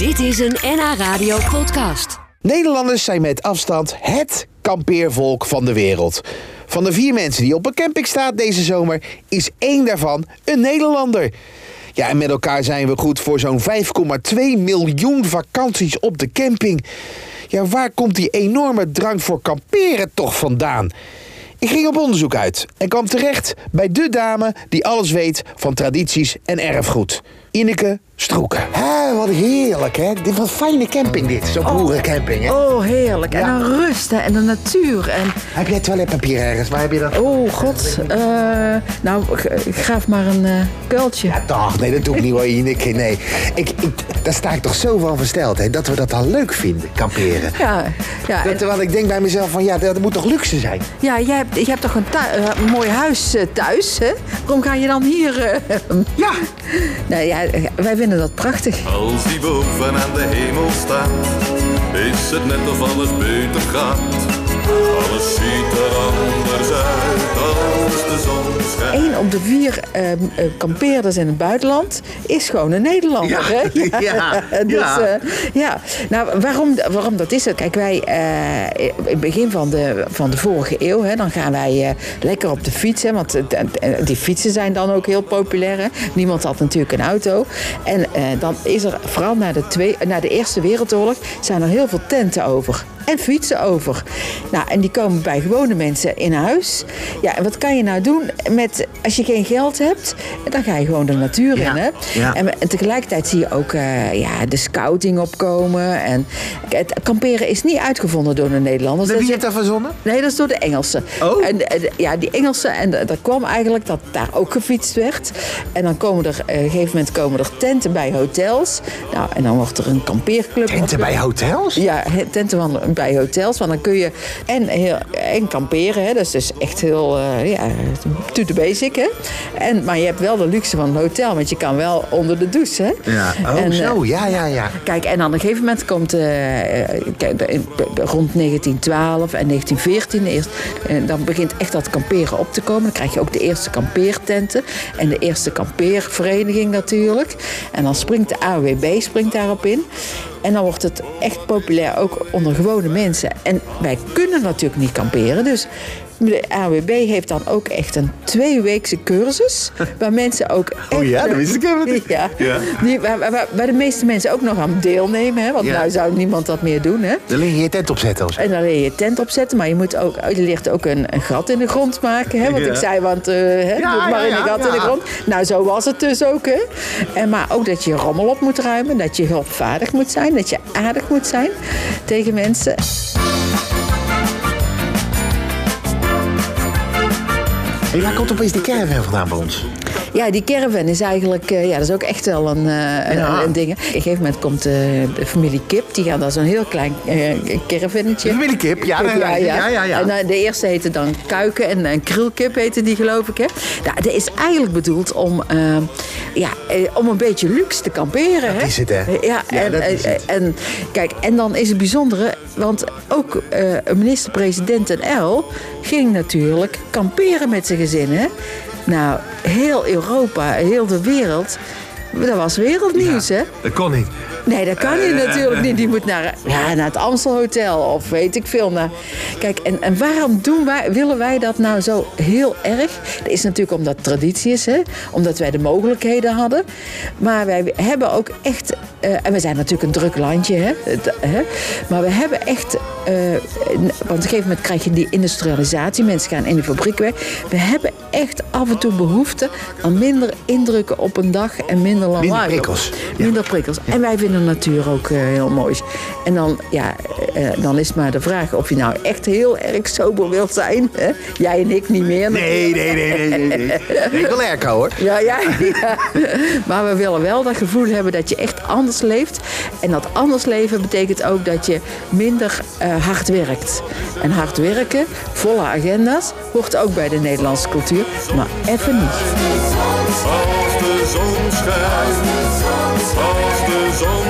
Dit is een NH Radio podcast. Nederlanders zijn met afstand het kampeervolk van de wereld. Van de vier mensen die op een camping staan deze zomer, is één daarvan een Nederlander. Ja, en met elkaar zijn we goed voor zo'n 5,2 miljoen vakanties op de camping. Ja, waar komt die enorme drang voor kamperen toch vandaan? Ik ging op onderzoek uit en kwam terecht bij de dame die alles weet van tradities en erfgoed. Ineke Stroeken. Hé, wat heerlijk hè. Dit wat fijne camping dit, zo'n boerencamping hè. Oh, heerlijk. En Ja. dan rust hè, en de natuur. En, Heb jij toiletpapier ergens? Waar heb je dat? oh god, eh, nou, graaf maar een eh kuiltje. Ja, toch, nee, dat doe ik niet hoor, Ineke. Nee, ik, ik, daar sta ik toch zo van versteld, hè, dat we dat dan leuk vinden, kamperen. Ja, ja, Dat, en- terwijl ik denk bij mezelf van, ja, dat moet toch luxe zijn? ja jij, hebt, jij hebt toch een, eh, een mooi huis thuis, hè? Waarom ga je dan hier... eh, Ja. nou ja, wij vinden dat prachtig. Als die boven aan de hemel staat, is het net of alles beter gaat. De vier eh, eh, kampeerders in het buitenland is gewoon een Nederlander. Ja, hè? ja, dus, ja. eh, ja. Nou, waarom, waarom dat is het? Kijk, wij eh, in het begin van de, van de vorige eeuw, hè, dan gaan wij lekker op de fiets. Hè, want die fietsen zijn dan ook heel populair. Hè. Niemand had natuurlijk een auto. En dan is er vooral na de, twee, na de Eerste Wereldoorlog zijn er heel veel tenten over. En fietsen over. Nou, en die komen bij gewone mensen in huis. Ja, en wat kan je nou doen met als je geen geld hebt? Dan ga je gewoon de natuur Ja, in. Hè? ja. En, en tegelijkertijd zie je ook eh, ja, de scouting opkomen. En het kamperen is niet uitgevonden door de Nederlanders. Wie heeft dat verzonnen? Nee, dat is door de Engelsen. Oh. En, eh, ja, die Engelsen, en eh, dat kwam eigenlijk dat daar ook gefietst werd. En dan komen er, op een gegeven moment komen er tenten bij hotels. Nou, en dan wordt er een kampeerclub. Tenten bij hotels? Ja, he- tenten van, bij hotels. Want dan kun je en, heel, en kamperen. Hè. Dat is dus echt heel, eh, ja, to the basic. Hè. En, maar je hebt wel de luxe van een hotel. Want je kan wel onder de douche. Hè. Ja. Oh, En, eh, zo, ja, ja, ja. Kijk, en aan een gegeven moment komt in- rond 1912 en 1914 eerst, eh, dan begint echt dat kamperen op te komen. Dan krijg je ook de eerste kampeertenten en de eerste kampeervereniging natuurlijk. En dan springt de AWB springt daarop in. En dan wordt het echt populair ook onder gewone mensen. En wij kunnen natuurlijk niet kamperen, dus de AWB heeft dan ook echt een tweeweekse cursus. Waar mensen ook. Oh ja, dat wist ik helemaal niet. Ja, Ja. Die, waar, waar, waar de meeste mensen ook nog aan deelnemen. Hè? Want Ja. nou zou niemand dat meer doen. Hè? Dan lig je je tent opzetten of zo. En dan leer je je tent opzetten. Maar je, moet ook, je leert ook een, een gat in de grond maken. Hè? Want Ja. ik zei, want eh hè, doe maar ja, in een gat in de grond. Nou, zo was het dus ook. Hè? En, maar ook dat je rommel op moet ruimen. Dat je hulpvaardig moet zijn. Dat je aardig moet zijn tegen mensen. Hey, waar komt opeens die caravan vandaan bij ons? Ja, die caravan is eigenlijk, eh, ja, dat is ook echt wel een, eh, Ja. een ding. Op een gegeven moment komt eh, de familie Kip, die gaan daar zo'n heel klein caravannetje. Ja, Kip, ja, ja, ja, ja. En de eerste heette dan Kuiken en een krilkip heette die geloof ik. Hè? Nou, dat is eigenlijk bedoeld om, ja, om een beetje luxe te kamperen. hè? is het, hè? Ja, en, en kijk, en dan is het bijzondere, want ook minister-president en El ging natuurlijk kamperen met zijn gezin. Nou, heel Europa, heel de wereld, dat was wereldnieuws, hè? Dat kon niet. Nee, dat kan je natuurlijk niet. Die moet naar, ja, naar het Amstelhotel of weet ik veel. Naar. Kijk, en, en waarom doen wij, willen wij dat nou zo heel erg? Dat is natuurlijk omdat het traditie is, hè? omdat wij de mogelijkheden hadden. Maar wij hebben ook echt, eh, en we zijn natuurlijk een druk landje, hè? Het, hè? maar we hebben echt, eh, want op een gegeven moment krijg je die industrialisatie, mensen gaan in de fabriek weg. We hebben echt af en toe behoefte aan minder indrukken op een dag en minder lawaai. prikkels. Ja. Minder prikkels. En wij vinden natuur ook eh, heel mooi. En dan, ja, eh, dan is maar de vraag of je nou echt heel erg sober wilt zijn. Hè? Jij en ik niet meer. Nee, nee, nee, nee, nee. nee. Ik wil airco hoor. Ja, ja, ja. Maar we willen wel dat gevoel hebben dat je echt anders leeft. En dat anders leven betekent ook dat je minder eh, hard werkt. En hard werken, volle agenda's, hoort ook bij de Nederlandse cultuur. Maar even niet. Als de zon schijnt, als de zon schijnt.